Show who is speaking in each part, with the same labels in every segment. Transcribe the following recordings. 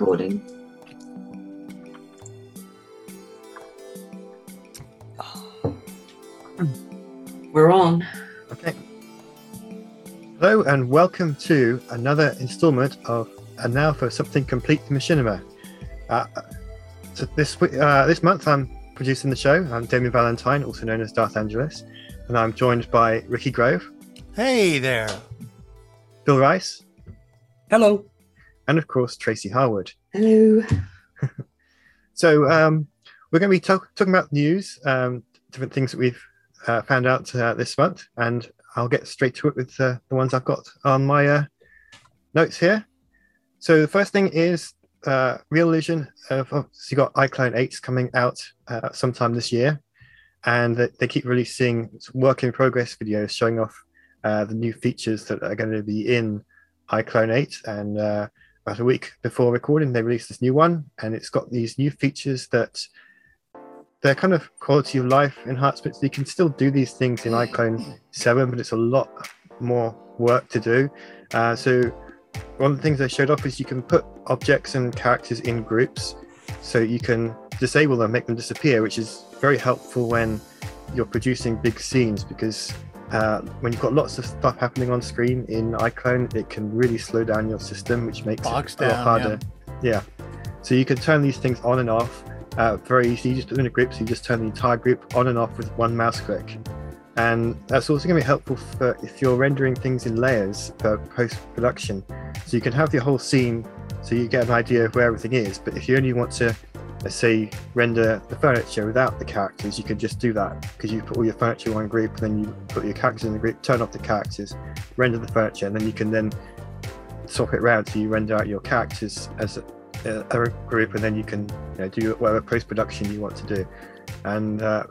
Speaker 1: Yes, I'm recording. We're on.
Speaker 2: Okay. Hello and welcome to another installment of And Now for Something Completely Machinima. Uh, so this uh, this month I'm producing the show. I'm Damien Valentine, also known as Darth Angelus, and I'm joined by Ricky Grove,
Speaker 3: Hey there.
Speaker 2: Phil Rice,
Speaker 4: Hello.
Speaker 2: And of course Tracy Harwood.
Speaker 1: Hello.
Speaker 2: So um, we're going to be talk- talking about news, um, different things that we've uh, found out uh, this month, and I'll get straight to it with uh, the ones I've got on my uh, notes here. So the first thing is uh, Reallusion. Of, you got iClone 8 coming out uh, sometime this year, and they, they keep releasing work in progress videos showing off uh, the new features that are going to be in iClone 8. And uh, about a week before recording, they released this new one, and it's got these new features that they're kind of quality of life enhancements. You can still do these things in iClone 7, but it's a lot more work to do. Uh, so, one of the things they showed off is you can put objects and characters in groups, so you can disable them, make them disappear, which is very helpful when you're producing big scenes because uh, when you've got lots of stuff happening on screen in iClone, it can really slow down your system, which makes
Speaker 3: Bogs
Speaker 2: it a lot harder. Yeah. So you can turn these things on and off uh, very easy. You just put them in a group, so you just turn the entire group on and off with one mouse click. And that's also going to be helpful for if you're rendering things in layers for post production. So you can have your whole scene so you get an idea of where everything is. But if you only want to, say, render the furniture without the characters, you can just do that because you put all your furniture in one group, and then you put your characters in the group, turn off the characters, render the furniture, and then you can then swap it around so you render out your characters as a, a group, and then you can you know, do whatever post production you want to do. And uh,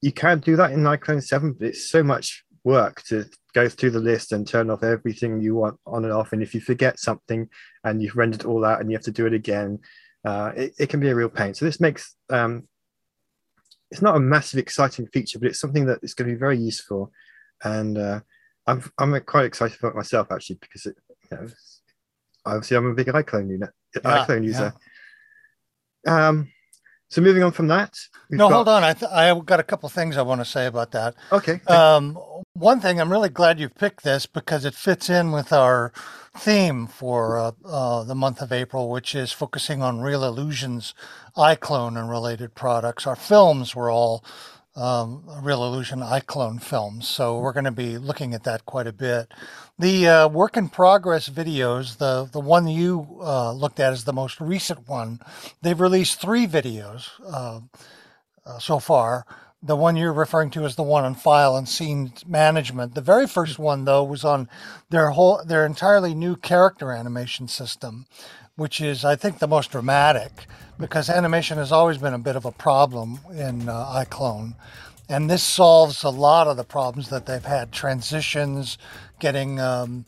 Speaker 2: you can do that in iClone 7, but it's so much work to go through the list and turn off everything you want on and off. And if you forget something and you've rendered all out and you have to do it again, uh, it, it can be a real pain. So this makes um, it's not a massive exciting feature, but it's something that is going to be very useful. And uh, I'm I'm quite excited about it myself actually because it, you know, obviously I'm a big iClone unit,
Speaker 3: Yeah,
Speaker 2: iClone user. Um, so moving on from that,
Speaker 3: No,
Speaker 2: got-
Speaker 3: hold on. I th- I got a couple things I want to say about that.
Speaker 2: Okay,
Speaker 3: Um, one thing, I'm really glad you picked this because it fits in with our theme for uh, uh, the month of April, which is focusing on Reallusion's, iClone, and related products. Our films were all um, Reallusion iClone films, so we're going to be looking at that quite a bit. The uh, work in progress videos, the the one you uh, looked at is the most recent one. They've released three videos uh, uh, so far. The one you're referring to is the one on file and scene management. The very first one, though, was on their whole their entirely new character animation system, which is, I think, the most dramatic because animation has always been a bit of a problem in uh, iClone. And this solves a lot of the problems that they've had transitions, getting um,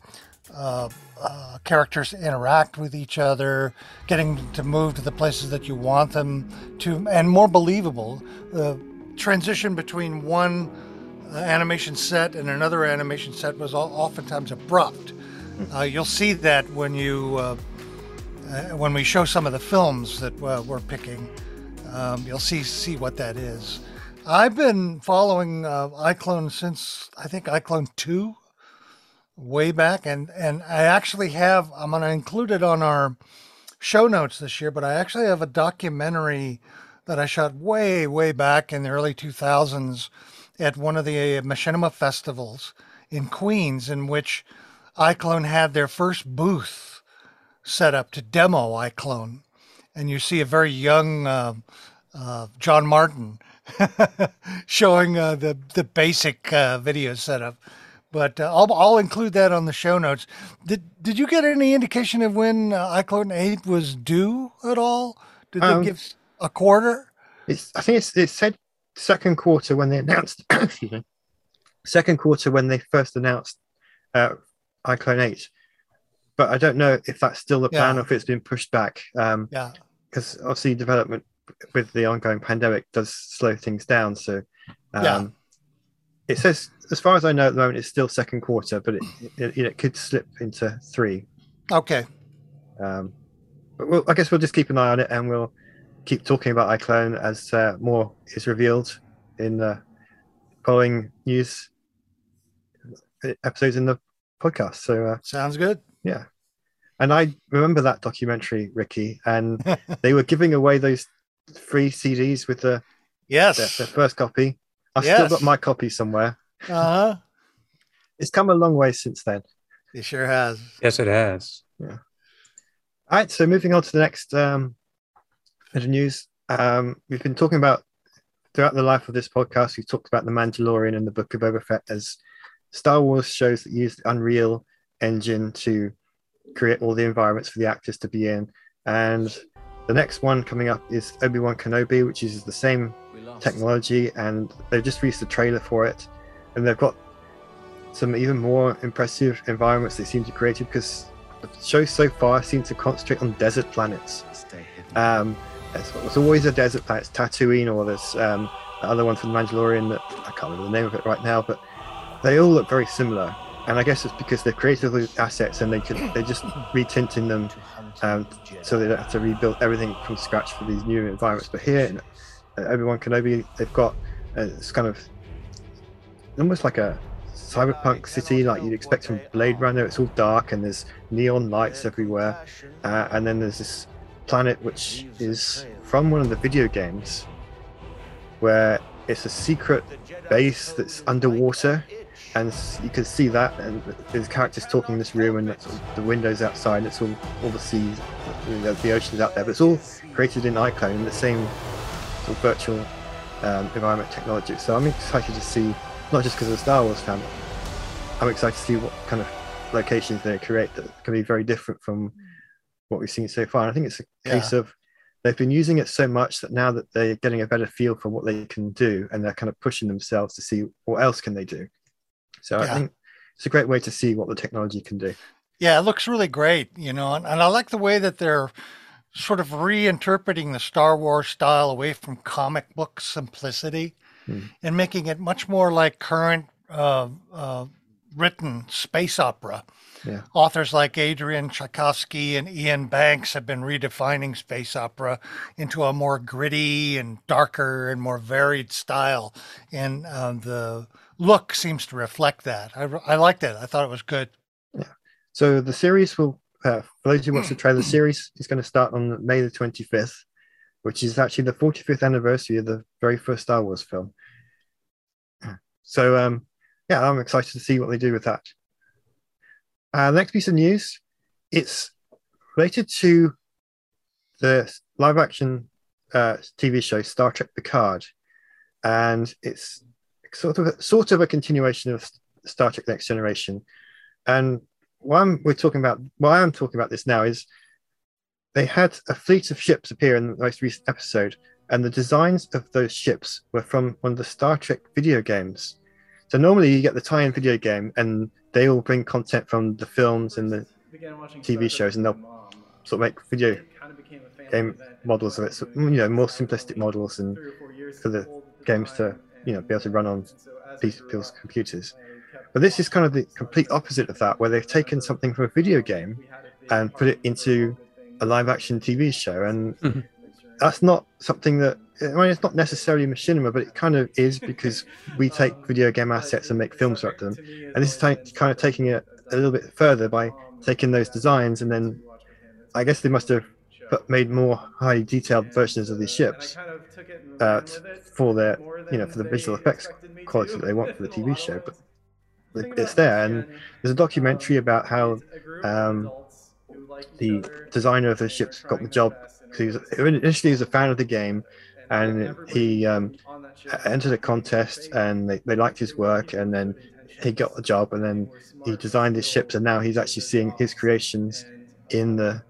Speaker 3: uh, uh, characters to interact with each other, getting to move to the places that you want them to, and more believable. The transition between one uh, animation set and another animation set was all, oftentimes abrupt. Uh, you'll see that when you uh, when we show some of the films that uh, we're picking. Um, you'll see see what that is. I've been following uh, iClone since I think iClone two, way back, and and I actually have. I'm going to include it on our show notes this year, but I actually have a documentary that I shot way way back in the early 2000s at one of the uh, Machinima festivals in Queens, in which iClone had their first booth set up to demo iClone, and you see a very young uh, uh, John Martin showing uh, the the basic uh, video setup. But uh, I'll I'll include that on the show notes. Did Did you get any indication of when uh, iClone Eight was due at all? Did they
Speaker 2: Um,
Speaker 3: give a quarter?
Speaker 2: it's I think it's it said second quarter when they announced excuse me second quarter when they first announced uh, iClone 8 but I don't know if that's still the plan
Speaker 3: Yeah.
Speaker 2: or if it's been pushed back um
Speaker 3: Yeah.
Speaker 2: because obviously development with the ongoing pandemic does slow things down so um
Speaker 3: Yeah.
Speaker 2: it says as far as I know at the moment it's still second quarter but it it, it could slip into three
Speaker 3: Okay.
Speaker 2: um but we'll, I guess we'll just keep an eye on it, and we'll keep talking about iClone as uh, more is revealed in the following news episodes in the podcast. So uh,
Speaker 3: sounds good.
Speaker 2: Yeah, and I remember that documentary, Ricky, and they were giving away those free CDs with the
Speaker 3: yes
Speaker 2: the, the first copy. I've
Speaker 3: Yes.
Speaker 2: still got my copy somewhere.
Speaker 3: uh-huh
Speaker 2: It's come a long way since then.
Speaker 3: it sure has
Speaker 4: Yes, it has. Yeah.
Speaker 2: All right, so moving on to the next um, bit of news. Um, we've been talking about throughout the life of this podcast. We've talked about the Mandalorian and the Book of Boba Fett as Star Wars shows that use the Unreal Engine to create all the environments for the actors to be in. And the next one coming up is Obi Wan Kenobi, which uses the same technology, and they've just released a trailer for it, and they've got some even more impressive environments they seem to create because the show so far seems to concentrate on desert planets. Um, it's, it's always a desert planet. It's Tatooine, or there's um, the other one from The Mandalorian that I can't remember the name of it right now, but they all look very similar. And I guess it's because they're those assets and they can they're just retinting them um, so they don't have to rebuild everything from scratch for these new environments. But here uh, Obi Wan Kenobi, they've got uh, it's kind of almost like a cyberpunk city, like you'd expect from Blade Runner. It's all dark and there's neon lights everywhere, uh, and then there's this planet which is from one of the video games, where it's a secret base that's underwater, and you can see that, and there's characters talking in this room, and the windows outside. It's all all the seas, the oceans out there, but it's all created in iClone in the same sort of virtual um, environment technology. So I'm excited to see, not just because of the Star Wars fan, I'm excited to see what kind of locations they create that can be very different from what we've seen so far. And I think it's a case of they've been using it so much that now that they're getting a better feel for what they can do, and they're kind of pushing themselves to see what else can they do. So
Speaker 3: Yeah.
Speaker 2: I think it's a great way to see what the technology can do.
Speaker 3: Yeah, it looks really great, you know, and, and I like the way that they're sort of reinterpreting the Star Wars style away from comic book simplicity
Speaker 2: Hmm.
Speaker 3: and making it much more like current uh, uh, written space opera.
Speaker 2: Yeah.
Speaker 3: Authors like Adrian Tchaikovsky and Iain Banks have been redefining space opera into a more gritty and darker and more varied style. And um, the look seems to reflect that. I, I liked it. I thought it was good. Yeah.
Speaker 2: So the series will, uh, for those who watch the trailer, the series is going to start on May the 25th, which is actually the 45th anniversary of the very first Star Wars film. So, um, yeah, I'm excited to see what they do with that. Uh, the next piece of news, it's related to the live action uh, TV show Star Trek Picard, and it's sort of a, sort of a continuation of Star Trek Next Generation. And why I'm, we're talking about why I'm talking about this now is they had a fleet of ships appear in the most recent episode, and the designs of those ships were from one of the Star Trek video games. So normally you get the tie-in video game, and they all bring content from the films and the TV shows, and they'll sort of make video game models of it. So, you know, more simplistic models and for the games to you know be able to run on people's computers. But this is kind of the complete opposite of that, where they've taken something from a video game and put it into a live action TV show. And
Speaker 4: Mhm.
Speaker 2: that's not something that, I mean, it's not necessarily machinima, but it kind of is because we take video game assets and make films out of them. And this is ta- kind of taking it a little bit further by taking those designs and then I guess they must have put, made more highly detailed versions of these ships uh, for their, you know, for the visual effects quality that they want for the TV show. But it's there, and there's a documentary about how um, the designer of the ships got the job. 'cause He was initially he was a fan of the game, and he um, entered a contest, and they, they liked his work, and then he got the job, and then he designed his ships, and now he's actually seeing his creations in the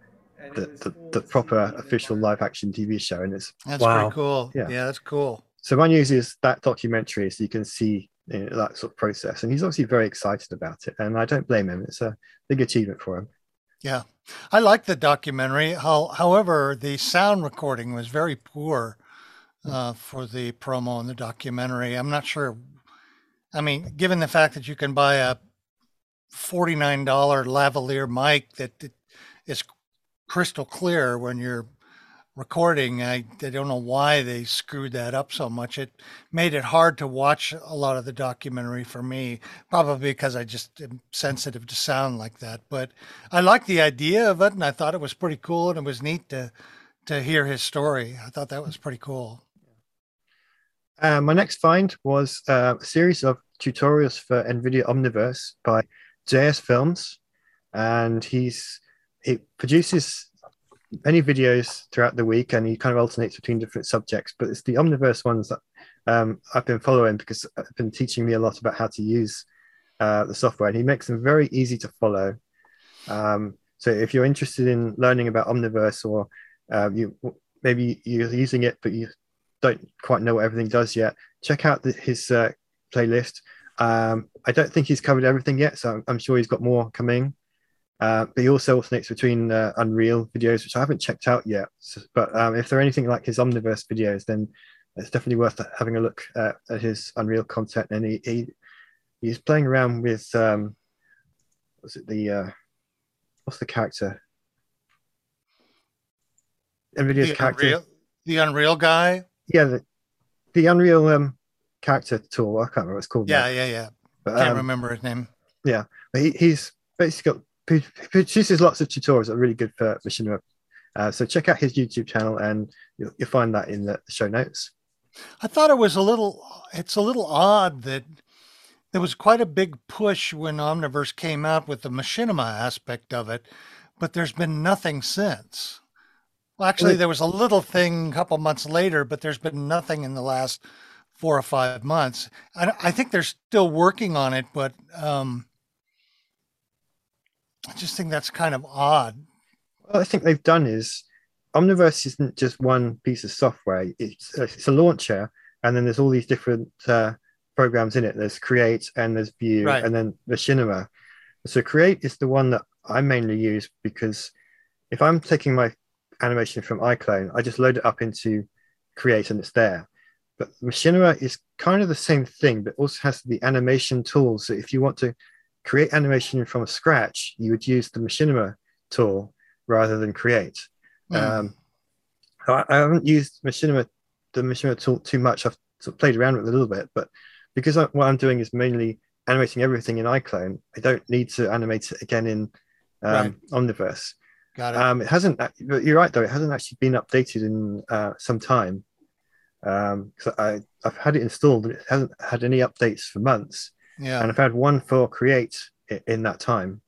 Speaker 2: the, the, the proper official live action TV show, and it's
Speaker 3: That's
Speaker 4: Wow.
Speaker 3: pretty cool.
Speaker 2: Yeah.
Speaker 3: yeah, that's cool.
Speaker 2: so one uses that documentary so you can see you know, that sort of process, and he's obviously very excited about it, and I don't blame him. It's a big achievement for him.
Speaker 3: Yeah, I like the documentary. How, however, the sound recording was very poor uh, for the promo and the documentary. I'm not sure. I mean, given the fact that you can buy a forty-nine dollar lavalier mic that that is crystal clear when you're recording. I, I don't know why they screwed that up so much. It made it hard to watch a lot of the documentary for me, probably because I just am sensitive to sound like that. But I liked the idea of it, and I thought it was pretty cool, and it was neat to to hear his story. I thought that was pretty cool.
Speaker 2: Uh, my next find was uh, a series of tutorials for NVIDIA Omniverse by JSFILMZ, and he's he produces many videos throughout the week and he kind of alternates between different subjects but it's the omniverse ones that um, i've been following because i've been teaching me a lot about how to use uh, the software and he makes them very easy to follow. Um, so if you're interested in learning about omniverse or uh, you maybe you're using it but you don't quite know what everything does yet check out the, his uh, playlist. Um, i don't think he's covered everything yet so I'm, I'm sure he's got more coming uh, but he also alternates between uh, Unreal videos, which I haven't checked out yet. So, but um, if they're anything like his Omniverse videos, then it's definitely worth having a look at, at his Unreal content. And he, he he's playing around with um, was it the uh, what's the character? Nvidia's
Speaker 3: the
Speaker 2: character.
Speaker 3: Unreal, the Unreal guy.
Speaker 2: Yeah, the, the Unreal um, character tool. I can't remember what it's called.
Speaker 3: Yeah,
Speaker 2: now.
Speaker 3: yeah, yeah.
Speaker 2: But,
Speaker 3: Can't
Speaker 2: um,
Speaker 3: remember his name.
Speaker 2: Yeah, but he, he's basically got produces lots of tutorials that are really good for machinima. Uh, so check out his YouTube channel, and you'll, you'll find that in the show notes.
Speaker 3: I thought it was a little. It's a little odd that there was quite a big push when Omniverse came out with the machinima aspect of it, but there's been nothing since. Well, actually, there was a little thing a couple months later, but there's been nothing in the last four or five months. I, I think they're still working on it, but um, I just think that's kind of odd.
Speaker 2: What I think they've done is Omniverse isn't just one piece of software. It's it's a launcher, and then there's all these different uh, programs in it. There's Create and there's View,
Speaker 3: Right.
Speaker 2: and then Machinima. So Create is the one that I mainly use because if I'm taking my animation from iClone, I just load it up into Create and it's there. But Machinima is kind of the same thing, but also has the animation tools. So if you want to create animation from scratch, you would use the Machinima tool rather than Create.
Speaker 3: Hmm.
Speaker 2: Um, I, I haven't used Machinima, the Machinima tool too much. I've sort of played around with it a little bit, but because I, what I'm doing is mainly animating everything in iClone, I don't need to animate it again in um,
Speaker 3: Right.
Speaker 2: Omniverse.
Speaker 3: Got it.
Speaker 2: Um, it hasn't, but you're right though, it hasn't actually been updated in uh, some time. Um, 'cause I, I've had it installed and it hasn't had any updates for months
Speaker 3: yeah.
Speaker 2: and I've had one for create in that time,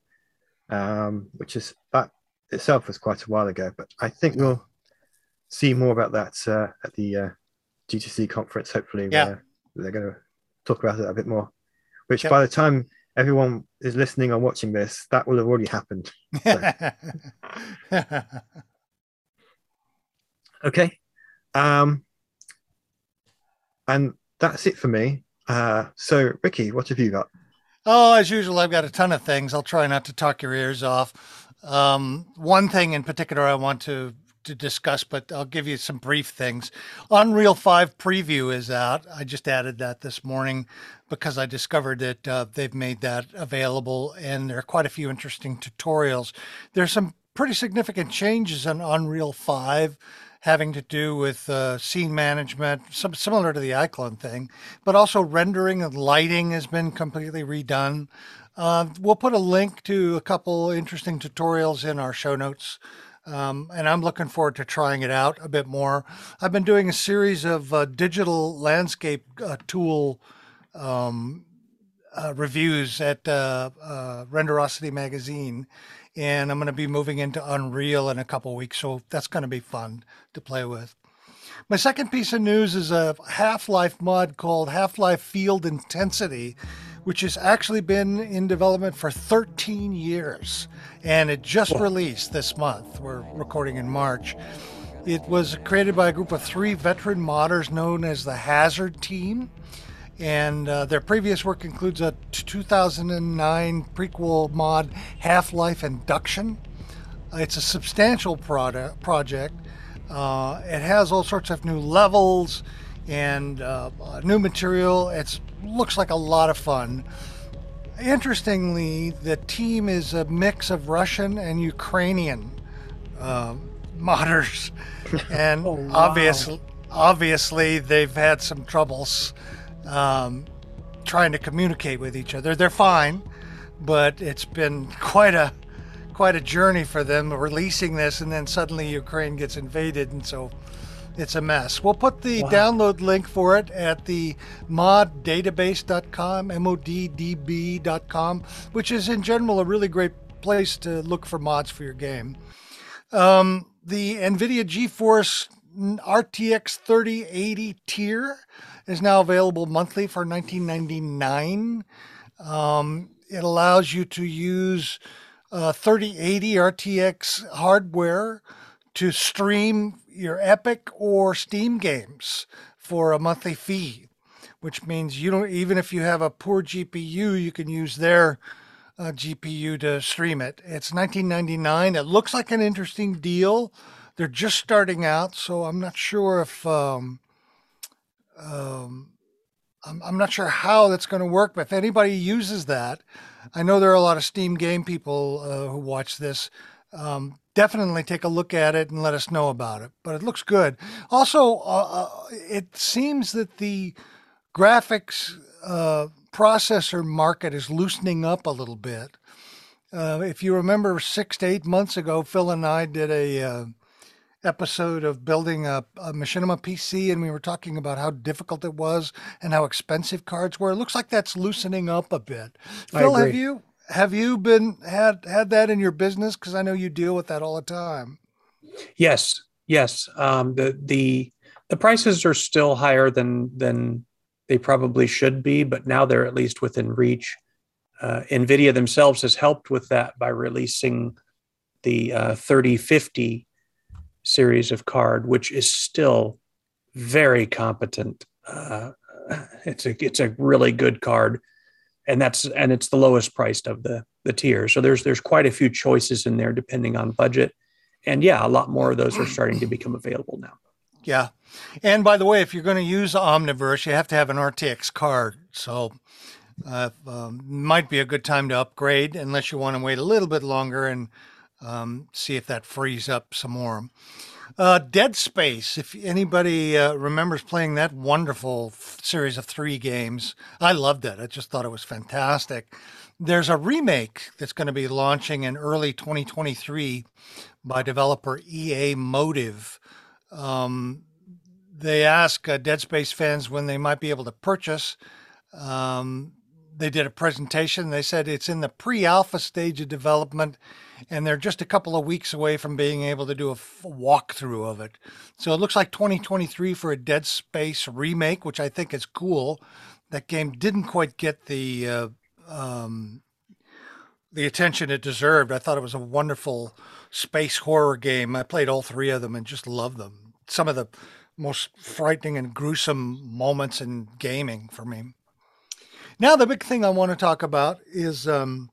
Speaker 2: um, which is that itself was quite a while ago. But I think we'll see more about that uh, at the uh, GTC conference. Hopefully,
Speaker 3: Yeah.
Speaker 2: where they're going to talk about it a bit more. Which
Speaker 3: Yep.
Speaker 2: by the time everyone is listening or watching this, that will have already happened. Okay, um, and that's it for me. Uh, so, Ricky, what have you got?
Speaker 3: Oh, as usual, I've got a ton of things. I'll try not to talk your ears off. Um, one thing in particular I want to to discuss, but I'll give you some brief things. Unreal 5 preview is out. I just added that this morning because I discovered that uh, they've made that available, and there are quite a few interesting tutorials. There's some pretty significant changes in Unreal 5 having to do with uh, scene management, some similar to the iClone thing, but also rendering and lighting has been completely redone. Uh, we'll put a link to a couple interesting tutorials in our show notes. Um, and I'm looking forward to trying it out a bit more. I've been doing a series of uh, digital landscape uh, tool um, uh, reviews at uh, uh, Renderosity magazine, and I'm going to be moving into Unreal in a couple weeks, so that's going to be fun to play with. My second piece of news is a Half Life mod called Half Life Field Intensity, which has actually been in development for 13 years. And it just released this month. We're recording in March. It was created by a group of three veteran modders known as the Hazard Team. And uh, their previous work includes a 2009 prequel mod, Half Life Induction. It's a substantial product, project. Uh, it has all sorts of new levels and uh, uh, new material. It looks like a lot of fun. Interestingly, the team is a mix of Russian and Ukrainian um, modders, and
Speaker 1: Oh, wow.
Speaker 3: obviously, obviously they've had some troubles um, trying to communicate with each other. They're fine, but it's been quite a quite a journey for them releasing this, and then suddenly Ukraine gets invaded, and so it's a mess. We'll put the
Speaker 1: Wow.
Speaker 3: download link for it at the moddatabase.com, moddb.com, which is in general a really great place to look for mods for your game. Um, the NVIDIA GeForce RTX 3080 tier is now available monthly for 19.99. Um, it allows you to use uh, 3080 RTX hardware to stream your Epic or Steam games for a monthly fee, which means you don't even if you have a poor GPU, you can use their uh, GPU to stream it. It's 19.99. It looks like an interesting deal. They're just starting out, so I'm not sure if um, um, I'm, I'm not sure how that's going to work. But if anybody uses that, I know there are a lot of Steam game people uh, who watch this. Um, definitely take a look at it and let us know about it. But it looks good. Also, uh, uh, it seems that the graphics uh, processor market is loosening up a little bit. Uh, if you remember, six to eight months ago, Phil and I did a uh, episode of building a, a machinima PC, and we were talking about how difficult it was and how expensive cards were. It looks like that's loosening up a bit.
Speaker 2: I
Speaker 3: Phil, have you have you been had had that in your business? Because I know you deal with that all the time.
Speaker 4: Yes, yes. Um, the the the prices are still higher than than they probably should be, but now they're at least within reach. Uh, Nvidia themselves has helped with that by releasing the uh, 3050 series of card, which is still very competent. Uh, it's a it's a really good card, and that's and it's the lowest priced of the the tier. So there's there's quite a few choices in there depending on budget and yeah, a lot more of those are starting to become available now.
Speaker 3: Yeah. And by the way, if you're going to use Omniverse, you have to have an RTX card. So uh, um, might be a good time to upgrade unless you want to wait a little bit longer and um, see if that frees up some more. Uh, Dead Space, if anybody uh, remembers playing that wonderful f- series of three games, I loved it. I just thought it was fantastic. There's a remake that's going to be launching in early 2023 by developer EA Motive. Um, they ask uh, Dead Space fans when they might be able to purchase. Um, they did a presentation. They said it's in the pre alpha stage of development and they're just a couple of weeks away from being able to do a f- walkthrough of it. So it looks like 2023 for a Dead Space remake, which I think is cool. That game didn't quite get the uh, um, the attention it deserved. I thought it was a wonderful space horror game. I played all three of them and just loved them. Some of the most frightening and gruesome moments in gaming for me. Now, the big thing I want to talk about is um,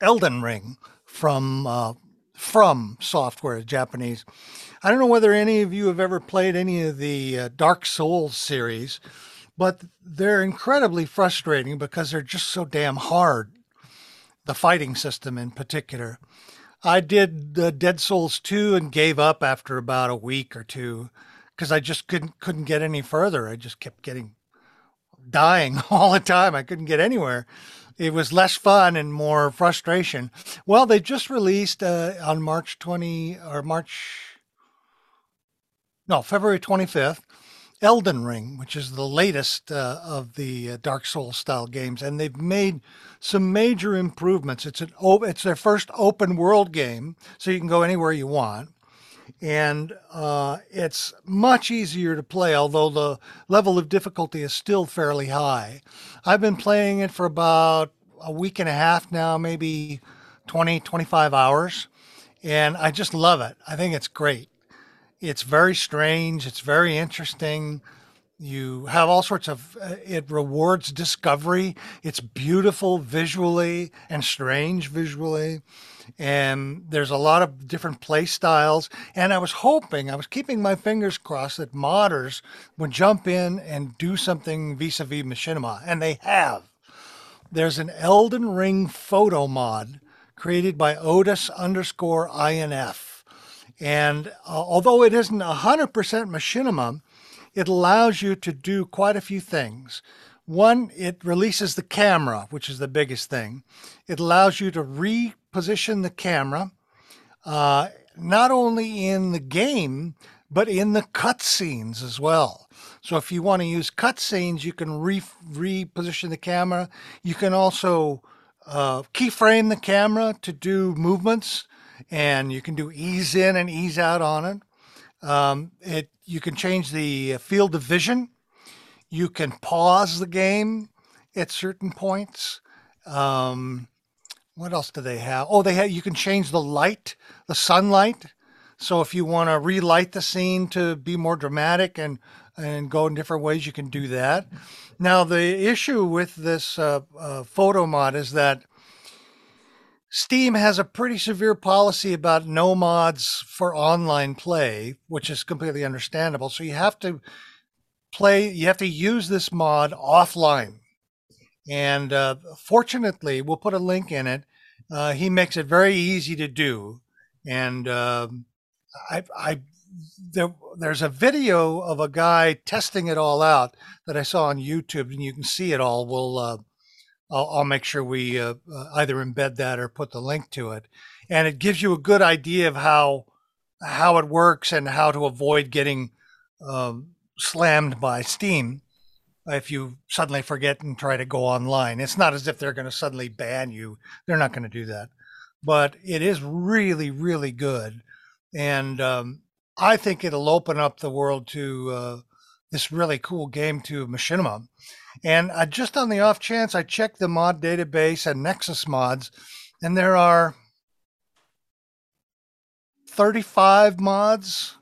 Speaker 3: Elden Ring from uh, From Software, Japanese. I don't know whether any of you have ever played any of the uh, Dark Souls series, but they're incredibly frustrating because they're just so damn hard. The fighting system, in particular. I did uh, Dead Souls 2 and gave up after about a week or two because I just couldn't couldn't get any further. I just kept getting dying all the time. I couldn't get anywhere. It was less fun and more frustration. Well, they just released uh, on March 20 or March no, February 25th, Elden Ring, which is the latest uh, of the uh, Dark Souls style games, and they've made some major improvements. It's an it's their first open world game, so you can go anywhere you want, and uh, it's much easier to play. Although the level of difficulty is still fairly high. I've been playing it for about a week and a half now, maybe 20, 25 hours, and I just love it. I think it's great. It's very strange. It's very interesting. You have all sorts of, uh, it rewards discovery. It's beautiful visually and strange visually. And there's a lot of different play styles. And I was hoping, I was keeping my fingers crossed that modders would jump in and do something vis a vis Machinima. And they have. There's an Elden Ring photo mod created by Otis underscore INF And uh, although it isn't 100% machinima, it allows you to do quite a few things. One, it releases the camera, which is the biggest thing. It allows you to reposition the camera, uh, not only in the game, but in the cutscenes as well. So if you want to use cutscenes, you can re- reposition the camera. You can also uh, keyframe the camera to do movements, and you can do ease in and ease out on it. Um, it you can change the field of vision. You can pause the game at certain points. Um, what else do they have? Oh, they have. You can change the light, the sunlight. So if you want to relight the scene to be more dramatic and and go in different ways, you can do that. Now the issue with this uh, uh, photo mod is that Steam has a pretty severe policy about no mods for online play, which is completely understandable. So you have to play, you have to use this mod offline. And uh, fortunately, we'll put a link in it. Uh, he makes it very easy to do. And um, I, I there, there's a video of a guy testing it all out that I saw on YouTube, and you can see it all. We'll uh, I'll, I'll make sure we uh, uh, either embed that or put the link to it, and it gives you a good idea of how how it works and how to avoid getting um, slammed by Steam if you suddenly forget and try to go online. It's not as if they're going to suddenly ban you; they're not going to do that. But it is really, really good, and um, I think it'll open up the world to uh, this really cool game to machinima and uh, just on the off chance, I checked the mod database and Nexus mods, and there are 35 mods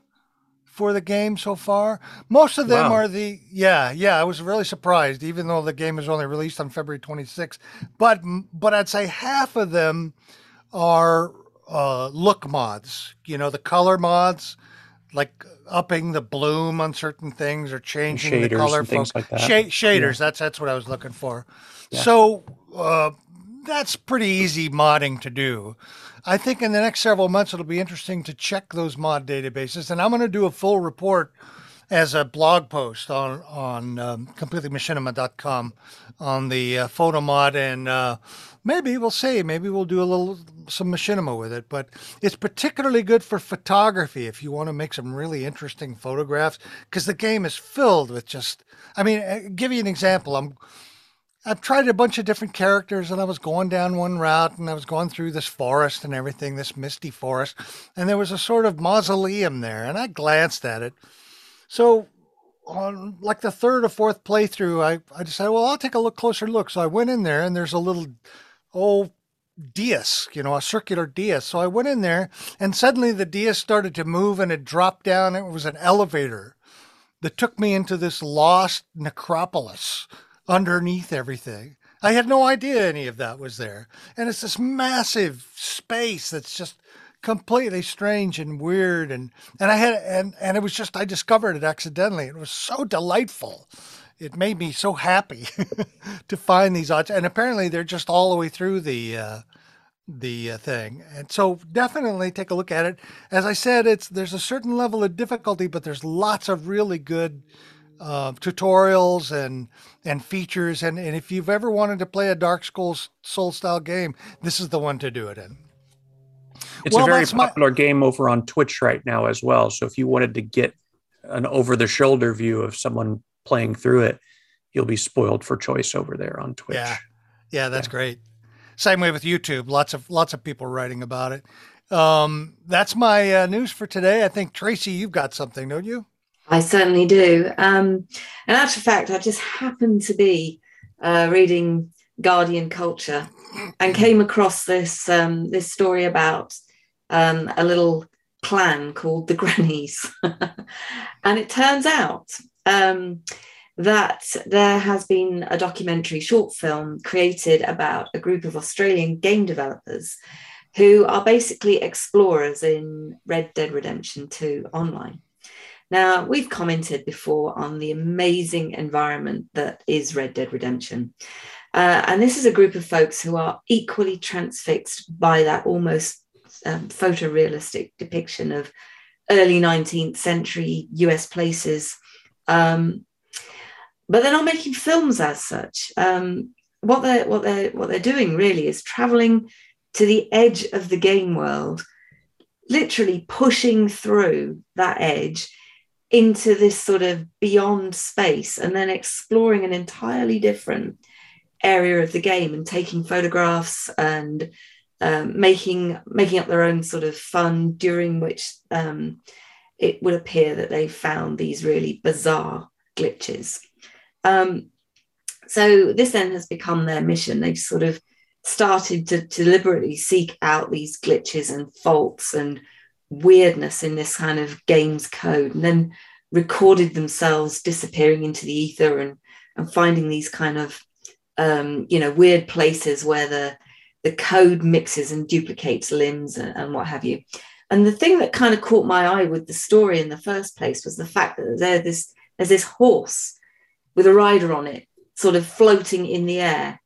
Speaker 3: for the game so far. Most of them wow. are the yeah, yeah. I was really surprised, even though the game is only released on February 26th. But but I'd say half of them are uh, look mods. You know, the color mods, like upping the bloom on certain things or changing
Speaker 4: shaders
Speaker 3: the color
Speaker 4: things like that.
Speaker 3: Sh- shaders. Yeah. That's that's what I was looking for. Yeah. So uh, that's pretty easy modding to do. I think in the next several months it'll be interesting to check those mod databases, and I'm going to do a full report as a blog post on on um, completely.machinima.com on the uh, photo mod and uh, maybe we'll see. Maybe we'll do a little some machinima with it. But it's particularly good for photography if you want to make some really interesting photographs because the game is filled with just. I mean, I'll uh, give you an example. I'm. I've tried a bunch of different characters and I was going down one route and I was going through this forest and everything, this misty forest, and there was a sort of mausoleum there and I glanced at it. So on like the third or fourth playthrough, I, I decided, well, I'll take a look closer look. So I went in there and there's a little old dais, you know, a circular dais. So I went in there and suddenly the dais started to move and it dropped down. It was an elevator that took me into this lost necropolis underneath everything. I had no idea any of that was there. And it's this massive space that's just completely strange and weird and and I had and and it was just I discovered it accidentally. It was so delightful it made me so happy to find these odds, and apparently they're just all the way through the uh, the uh, thing. And so definitely take a look at it. As I said, it's there's a certain level of difficulty, but there's lots of really good uh, tutorials and and features. And, and if you've ever wanted to play a Dark Souls Soul style game, this is the one to do it in.
Speaker 4: It's well, a very popular my... game over on Twitch right now as well. So if you wanted to get an over the shoulder view of someone playing through it, you'll be spoiled for choice over there on Twitch.
Speaker 3: Yeah, yeah, that's yeah. great. Same way with YouTube. Lots of lots of people writing about it. Um, that's my uh, news for today. I think Tracy, you've got something, don't you?
Speaker 1: I certainly do. Um, in actual fact, I just happened to be uh, reading Guardian Culture and came across this um, this story about um, a little clan called the Grannies, and it turns out um, that there has been a documentary short film created about a group of Australian game developers who are basically explorers in Red Dead Redemption 2 online. Now, we've commented before on the amazing environment that is Red Dead Redemption. Uh, and this is a group of folks who are equally transfixed by that almost um, photorealistic depiction of early 19th century US places. Um, but they're not making films as such. Um, what they're what they're what they're doing really is traveling to the edge of the game world, literally pushing through that edge into this sort of beyond space and then exploring an entirely different area of the game and taking photographs and um, making making up their own sort of fun during which um, it would appear that they found these really bizarre glitches. Um, so this then has become their mission. They've sort of started to, to deliberately seek out these glitches and faults and weirdness in this kind of game's code, and then recorded themselves disappearing into the ether and and finding these kind of um, you know weird places where the the code mixes and duplicates limbs and, and what have you. And the thing that kind of caught my eye with the story in the first place was the fact that there's this there's this horse with a rider on it, sort of floating in the air.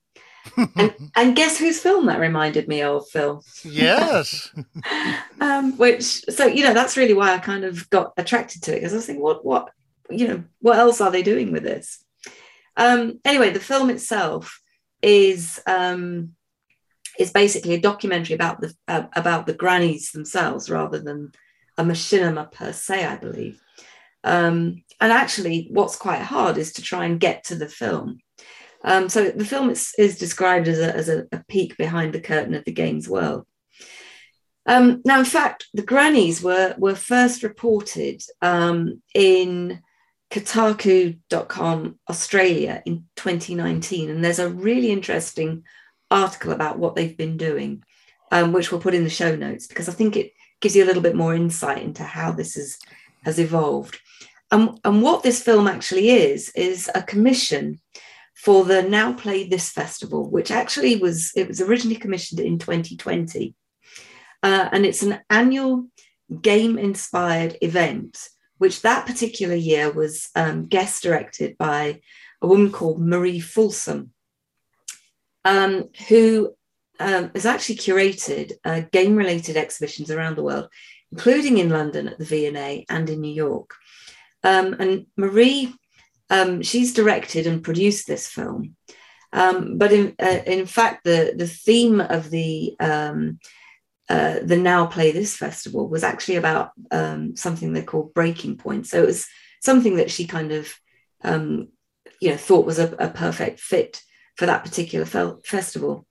Speaker 1: And, and guess whose film that reminded me of, Phil?
Speaker 3: Yes.
Speaker 1: um, which so you know that's really why I kind of got attracted to it because I was thinking, what what you know what else are they doing with this? Um, anyway, the film itself is um, is basically a documentary about the uh, about the grannies themselves rather than a machinima per se, I believe. Um, and actually, what's quite hard is to try and get to the film. Um, so the film is, is described as, a, as a, a, peek behind the curtain of the game's world. Um, now, in fact, the grannies were were first reported um, in Kotaku.com Australia in 2019, and there's a really interesting article about what they've been doing, um, which we'll put in the show notes because I think it gives you a little bit more insight into how this is, has evolved. And what this film actually is, is a commission for the Now Play This Festival, which actually was, it was originally commissioned in 2020. Uh, and it's an annual game inspired event, which that particular year was um, guest directed by a woman called Marie Foulston um, who um, has actually curated uh, game related exhibitions around the world, including in London at the V&A and in New York. Um, and Marie, um, she's directed and produced this film. Um, but in, uh, in fact, the, the theme of the um, uh, the Now Play This festival was actually about um, something they call breaking point. So it was something that she kind of, um, you know, thought was a, a perfect fit for that particular fe- festival.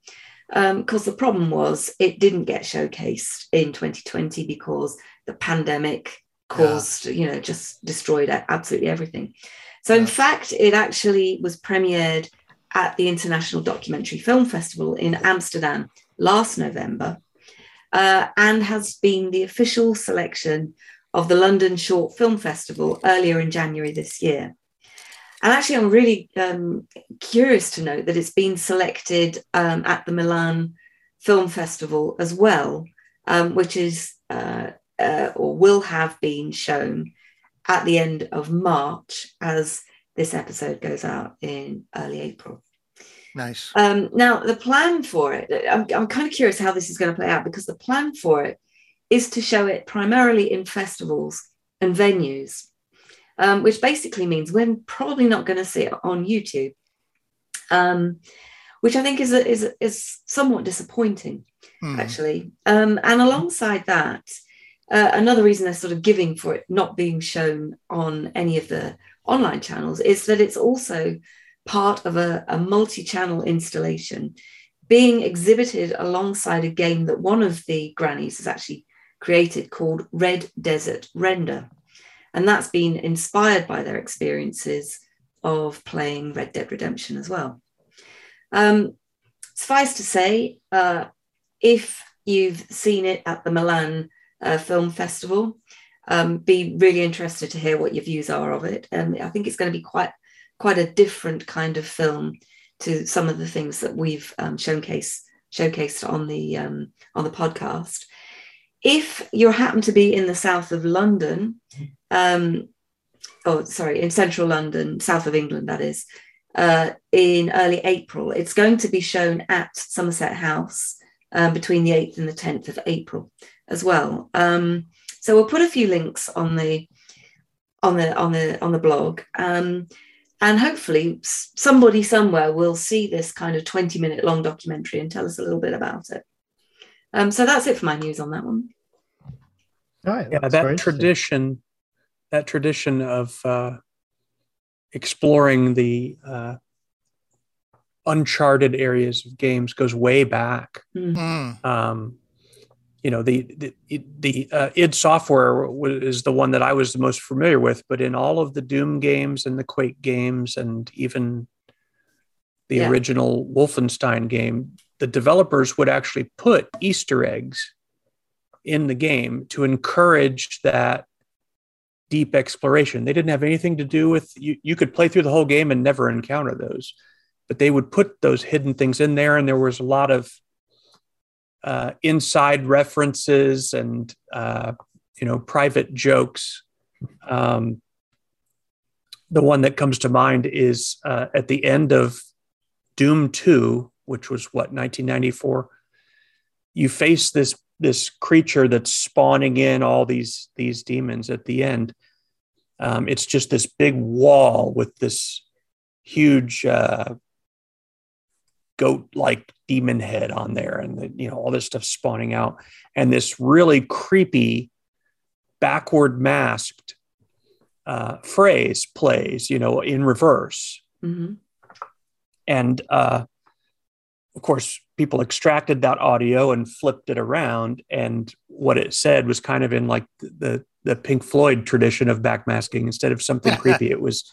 Speaker 1: Because um, the problem was it didn't get showcased in 2020 because the pandemic caused, yeah. you know, just destroyed absolutely everything. So, in fact, it actually was premiered at the International Documentary Film Festival in Amsterdam last November uh, and has been the official selection of the London Short Film Festival earlier in January this year. And actually, I'm really um, curious to note that it's been selected um, at the Milan Film Festival as well, um, which is uh, uh, or will have been shown at the end of March as this episode goes out in early April.
Speaker 3: Nice.
Speaker 1: Um, now, the plan for it, I'm, I'm kind of curious how this is going to play out because the plan for it is to show it primarily in festivals and venues um, which basically means we're probably not going to see it on YouTube, um, which I think is, a, is, is somewhat disappointing, hmm. actually. Um, and alongside that, uh, another reason they're sort of giving for it not being shown on any of the online channels is that it's also part of a, a multi channel installation being exhibited alongside a game that one of the grannies has actually created called Red Desert Render. And that's been inspired by their experiences of playing Red Dead Redemption as well. Um, suffice to say, uh, if you've seen it at the Milan uh, Film Festival, um, be really interested to hear what your views are of it. And I think it's going to be quite quite a different kind of film to some of the things that we've um, showcased showcased on the um, on the podcast. If you happen to be in the south of London, um, oh, sorry, in central London, south of England, that is, uh, in early April. It's going to be shown at Somerset House um, between the 8th and the 10th of April as well. Um, so we'll put a few links on the on the on the on the blog. Um, and hopefully somebody somewhere will see this kind of 20 minute long documentary and tell us a little bit about it. Um, so that's it for my news on that one.
Speaker 2: All right,
Speaker 4: Yeah, that tradition, that tradition of uh, exploring the uh, uncharted areas of games goes way back.
Speaker 1: Mm.
Speaker 3: Mm.
Speaker 4: um, you know the the, the uh, id software is the one that i was the most familiar with but in all of the doom games and the quake games and even the
Speaker 1: Yeah.
Speaker 4: original wolfenstein game the developers would actually put easter eggs in the game to encourage that deep exploration they didn't have anything to do with you you could play through the whole game and never encounter those but they would put those hidden things in there and there was a lot of uh, inside references and uh, you know private jokes. Um, the one that comes to mind is uh, at the end of Doom Two, which was what 1994. You face this this creature that's spawning in all these these demons at the end. Um, it's just this big wall with this huge uh, goat like demon head on there and the, you know all this stuff spawning out. And this really creepy backward masked uh, phrase plays you know in reverse.
Speaker 1: Mhm.
Speaker 4: and uh, of course people extracted that audio and flipped it around. And what it said was kind of in like the the pink floyd tradition of backmasking. Instead of something creepy it was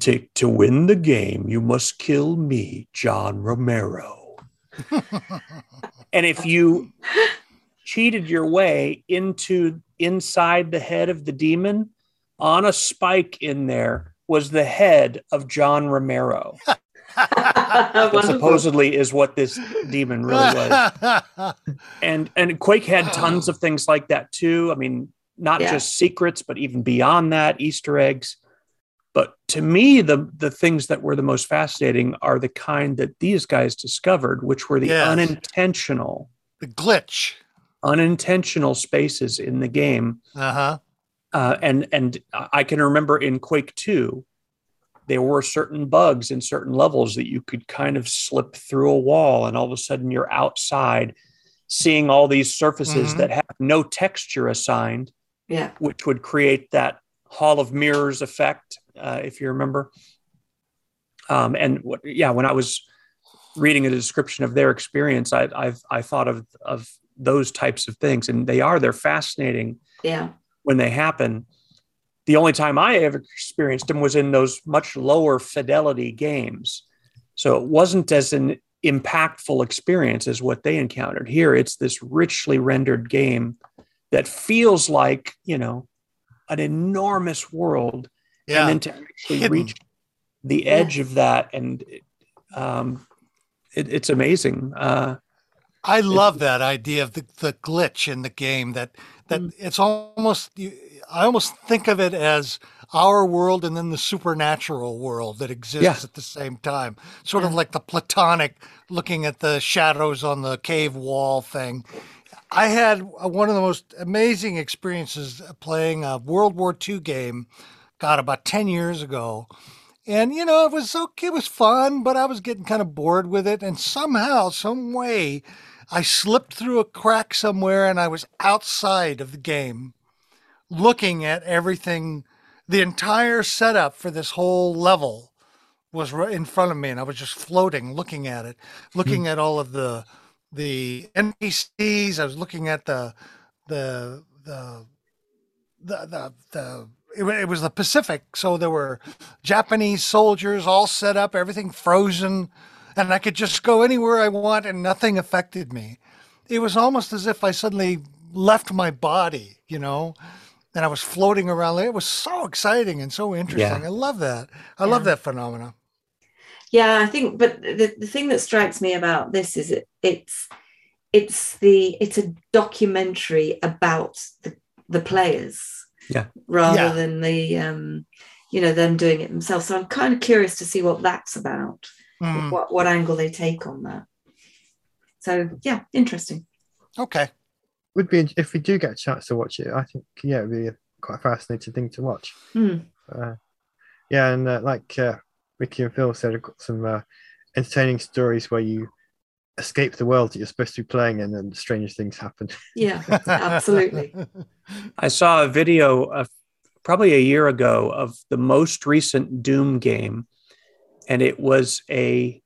Speaker 4: to to win the game you must kill me john romero and if you cheated your way into inside the head of the demon on a spike in there was the head of john romero. That supposedly is what this demon really was. And and quake had tons of things like that too. I mean not
Speaker 1: Yeah.
Speaker 4: just secrets but even beyond that easter eggs but to me the the things that were the most fascinating are the kind that these guys discovered which were the
Speaker 3: Yes.
Speaker 4: unintentional
Speaker 3: the glitch.
Speaker 4: unintentional spaces in the game
Speaker 3: Uh-huh.
Speaker 4: uh, and and I can remember in Quake Two, there were certain bugs in certain levels that you could kind of slip through a wall, and all of a sudden you're outside, seeing all these surfaces
Speaker 3: Mhm.
Speaker 4: that have no texture assigned,
Speaker 1: yeah.
Speaker 4: which would create that Hall of Mirrors effect, uh, if you remember. Um, and what, yeah, when I was reading a description of their experience, I, I've I thought of of those types of things, and they are they're fascinating
Speaker 1: Yeah.
Speaker 4: when they happen. The only time I ever experienced them was in those much lower fidelity games. So it wasn't as an impactful experience as what they encountered. Here, it's this richly rendered game that feels like, you know, an enormous world.
Speaker 3: Yeah.
Speaker 4: And then to actually
Speaker 3: Hidden.
Speaker 4: reach the edge of that and um, it, it's amazing. Uh,
Speaker 3: I love that idea of the, the glitch in the game that that
Speaker 1: Mm.
Speaker 3: it's almost I almost think of it as our world and then the supernatural world that exists
Speaker 4: Yeah.
Speaker 3: at the same time. Sort of like the platonic looking at the shadows on the cave wall thing. I had uh, one of the most amazing experiences playing a World War II game, God, about 10 years ago. And, you know, it was okay, it was fun, but I was getting kind of bored with it. And somehow, some way, I slipped through a crack somewhere and I was outside of the game looking at everything. The entire setup for this whole level was in front of me and I was just floating, looking at it, hmm. looking at all of the the NPCs. I was looking at the the the the the, the it, it was the Pacific, so there were Japanese soldiers all set up, everything frozen, and I could just go anywhere I want, and nothing affected me. It was almost as if I suddenly left my body, you know, and I was floating around. It was so exciting and so interesting. I love that. I love that phenomena.
Speaker 1: Yeah, I think, but the, the thing that strikes me about this is it, it's it's the it's a documentary about the the players,
Speaker 4: Yeah.
Speaker 1: rather
Speaker 3: Yeah.
Speaker 1: than the um, you know them doing it themselves. So I'm kind of curious to see what that's about,
Speaker 3: Mm.
Speaker 1: what what angle they take on that. So yeah, interesting.
Speaker 3: Okay.
Speaker 2: Would be if we do get a chance to watch it. I think yeah, it'd be a quite a fascinating thing to watch.
Speaker 1: Hmm.
Speaker 2: Uh, yeah, and uh, like uh, Ricky and Phil said, I've got some uh, entertaining stories where you escape the world that you're supposed to be playing in, and strange things happen.
Speaker 1: Yeah, absolutely.
Speaker 4: I saw a video of probably a year ago of the most recent Doom game, and it was a.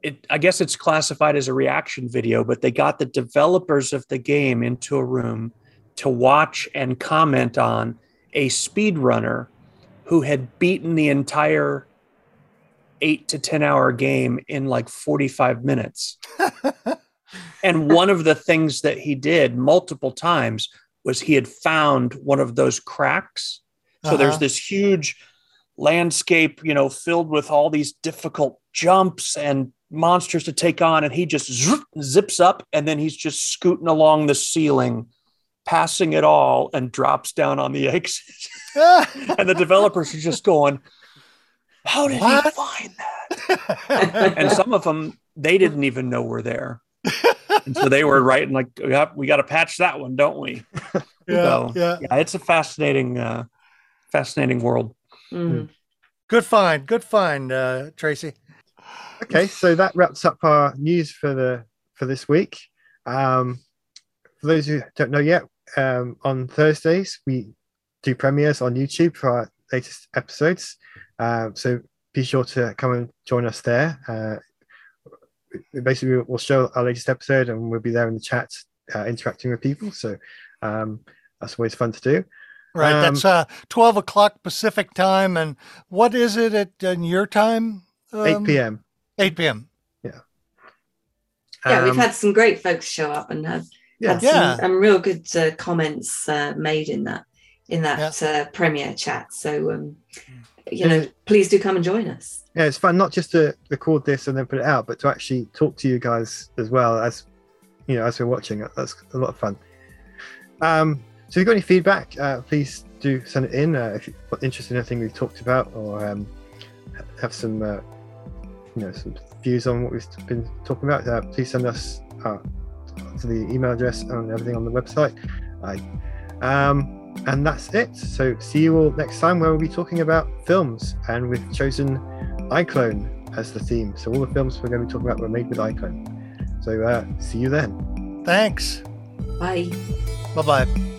Speaker 4: It, I guess it's classified as a reaction video, but they got the developers of the game into a room to watch and comment on a speedrunner who had beaten the entire eight to 10 hour game in like 45 minutes. and one of the things that he did multiple times was he had found one of those cracks. So uh-huh. there's this huge landscape, you know, filled with all these difficult jumps and monsters to take on. And he just zips up and then he's just scooting along the ceiling passing it all and drops down on the exit. and the developers are just going, How did what? he find that? and some of them, they didn't even know were there. And so they were writing like, we got, we got to patch that one, don't we?
Speaker 3: Yeah, so, yeah.
Speaker 4: yeah. It's a fascinating, uh, fascinating world.
Speaker 1: Mm.
Speaker 3: Good find. Good find, uh, Tracy.
Speaker 2: Okay, so that wraps up our news for the for this week. Um, for those who don't know yet, um, on Thursdays, we do premieres on YouTube for our latest episodes. Uh, so be sure to come and join us there. Uh, basically, we'll show our latest episode and we'll be there in the chat uh, interacting with people. So um, that's always fun to do.
Speaker 3: Right. Um, that's uh, 12 o'clock Pacific time. And what is it at in your time?
Speaker 2: Um, 8 p.m.
Speaker 3: 8 p.m.
Speaker 2: Yeah.
Speaker 1: Yeah, we've um, had some great folks show up and have yeah, yeah. Some, um, real good uh, comments uh, made in that in that yeah. uh, premiere chat. So um, you know, please do come and join us.
Speaker 2: Yeah, it's fun not just to record this and then put it out, but to actually talk to you guys as well as you know as we're watching. That's a lot of fun. Um, so if you've got any feedback, uh, please do send it in. Uh, if you're interested in anything we've talked about, or um, have some uh, you know some views on what we've been talking about, uh, please send us uh, to the email address and everything on the website. Um, and that's it. So see you all next time where we'll be talking about films and we've chosen iClone as the theme. So all the films we're going to be talking about were made with iClone. So uh, see you then.
Speaker 3: Thanks.
Speaker 1: Bye.
Speaker 3: Bye bye.